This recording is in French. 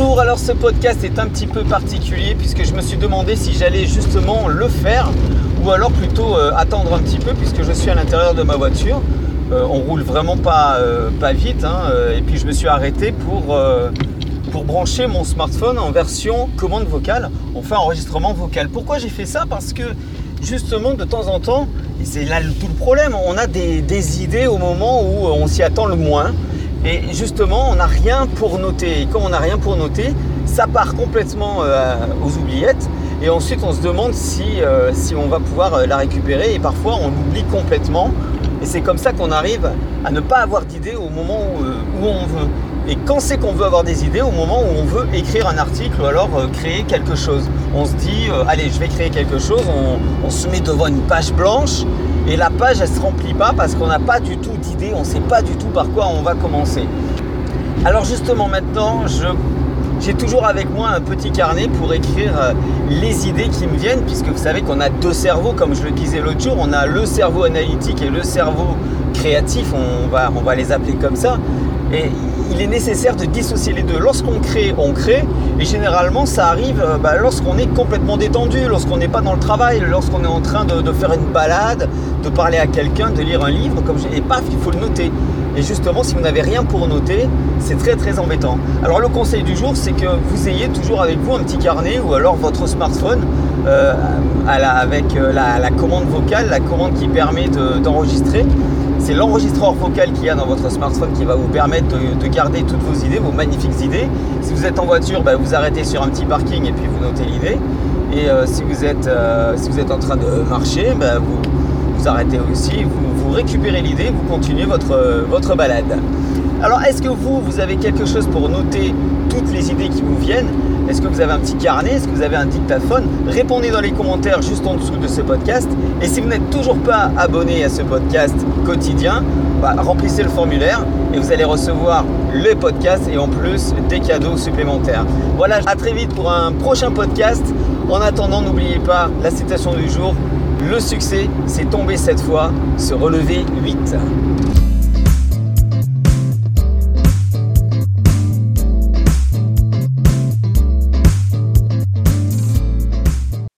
Bonjour, alors ce podcast est un petit peu particulier puisque je me suis demandé si j'allais justement le faire ou alors plutôt euh, attendre un petit peu puisque je suis à l'intérieur de ma voiture. Euh, on roule vraiment pas, euh, pas vite hein, et puis je me suis arrêté pour, pour brancher mon smartphone en version commande vocale, enfin enregistrement vocal. Pourquoi j'ai fait ça? Parce que justement de temps en temps, et c'est là tout le problème, on a des, des idées au moment où on s'y attend le moins. Et justement, on n'a rien pour noter. Et comme on n'a rien pour noter, ça part complètement euh, aux oubliettes. Et ensuite, on se demande si, euh, si on va pouvoir euh, la récupérer. Et parfois, on l'oublie complètement. Et c'est comme ça qu'on arrive à ne pas avoir d'idées au moment où, on veut. Et quand c'est qu'on veut avoir des idées Au moment où on veut écrire un article ou alors créer quelque chose. On se dit, allez, je vais créer quelque chose. On se met devant une page blanche et la page, elle se remplit pas parce qu'on n'a pas du tout d'idée, on ne sait pas du tout par quoi on va commencer. Alors justement maintenant, j'ai toujours avec moi un petit carnet pour écrire euh, les idées qui me viennent, puisque vous savez qu'on a deux cerveaux, comme je le disais l'autre jour, on a le cerveau analytique et le cerveau créatif, on va les appeler comme ça. Et il est nécessaire de dissocier les deux. Lorsqu'on crée, on crée. Et généralement, ça arrive euh, bah, lorsqu'on est complètement détendu, lorsqu'on n'est pas dans le travail, lorsqu'on est en train de, faire une balade, de parler à quelqu'un, de lire un livre. Comme et paf, il faut le noter. Et justement, si vous n'avez rien pour noter, c'est très très embêtant. Alors le conseil du jour, c'est que vous ayez toujours avec vous un petit carnet ou alors votre smartphone euh, avec euh, la, commande vocale, la commande qui permet d'enregistrer c'est l'enregistreur vocal qu'il y a dans votre smartphone qui va vous permettre de, garder toutes vos idées, vos magnifiques idées. Si vous êtes en voiture, bah, vous arrêtez sur un petit parking et puis vous notez l'idée. Et euh, si, vous êtes, euh, si vous êtes en train de marcher, bah, vous, vous arrêtez aussi, vous, récupérez l'idée, vous continuez votre, votre balade. Alors est-ce que vous, vous avez quelque chose pour noter toutes les idées qui vous viennent? Est-ce que vous avez un petit carnet? Est-ce que vous avez un dictaphone? Répondez dans les commentaires juste en dessous de ce podcast. Et si vous n'êtes toujours pas abonné à ce podcast quotidien, bah, remplissez le formulaire et vous allez recevoir le podcast et en plus des cadeaux supplémentaires. Voilà, à très vite pour un prochain podcast. En attendant, n'oubliez pas la citation du jour. Le succès, c'est tomber cette fois, se relever 8.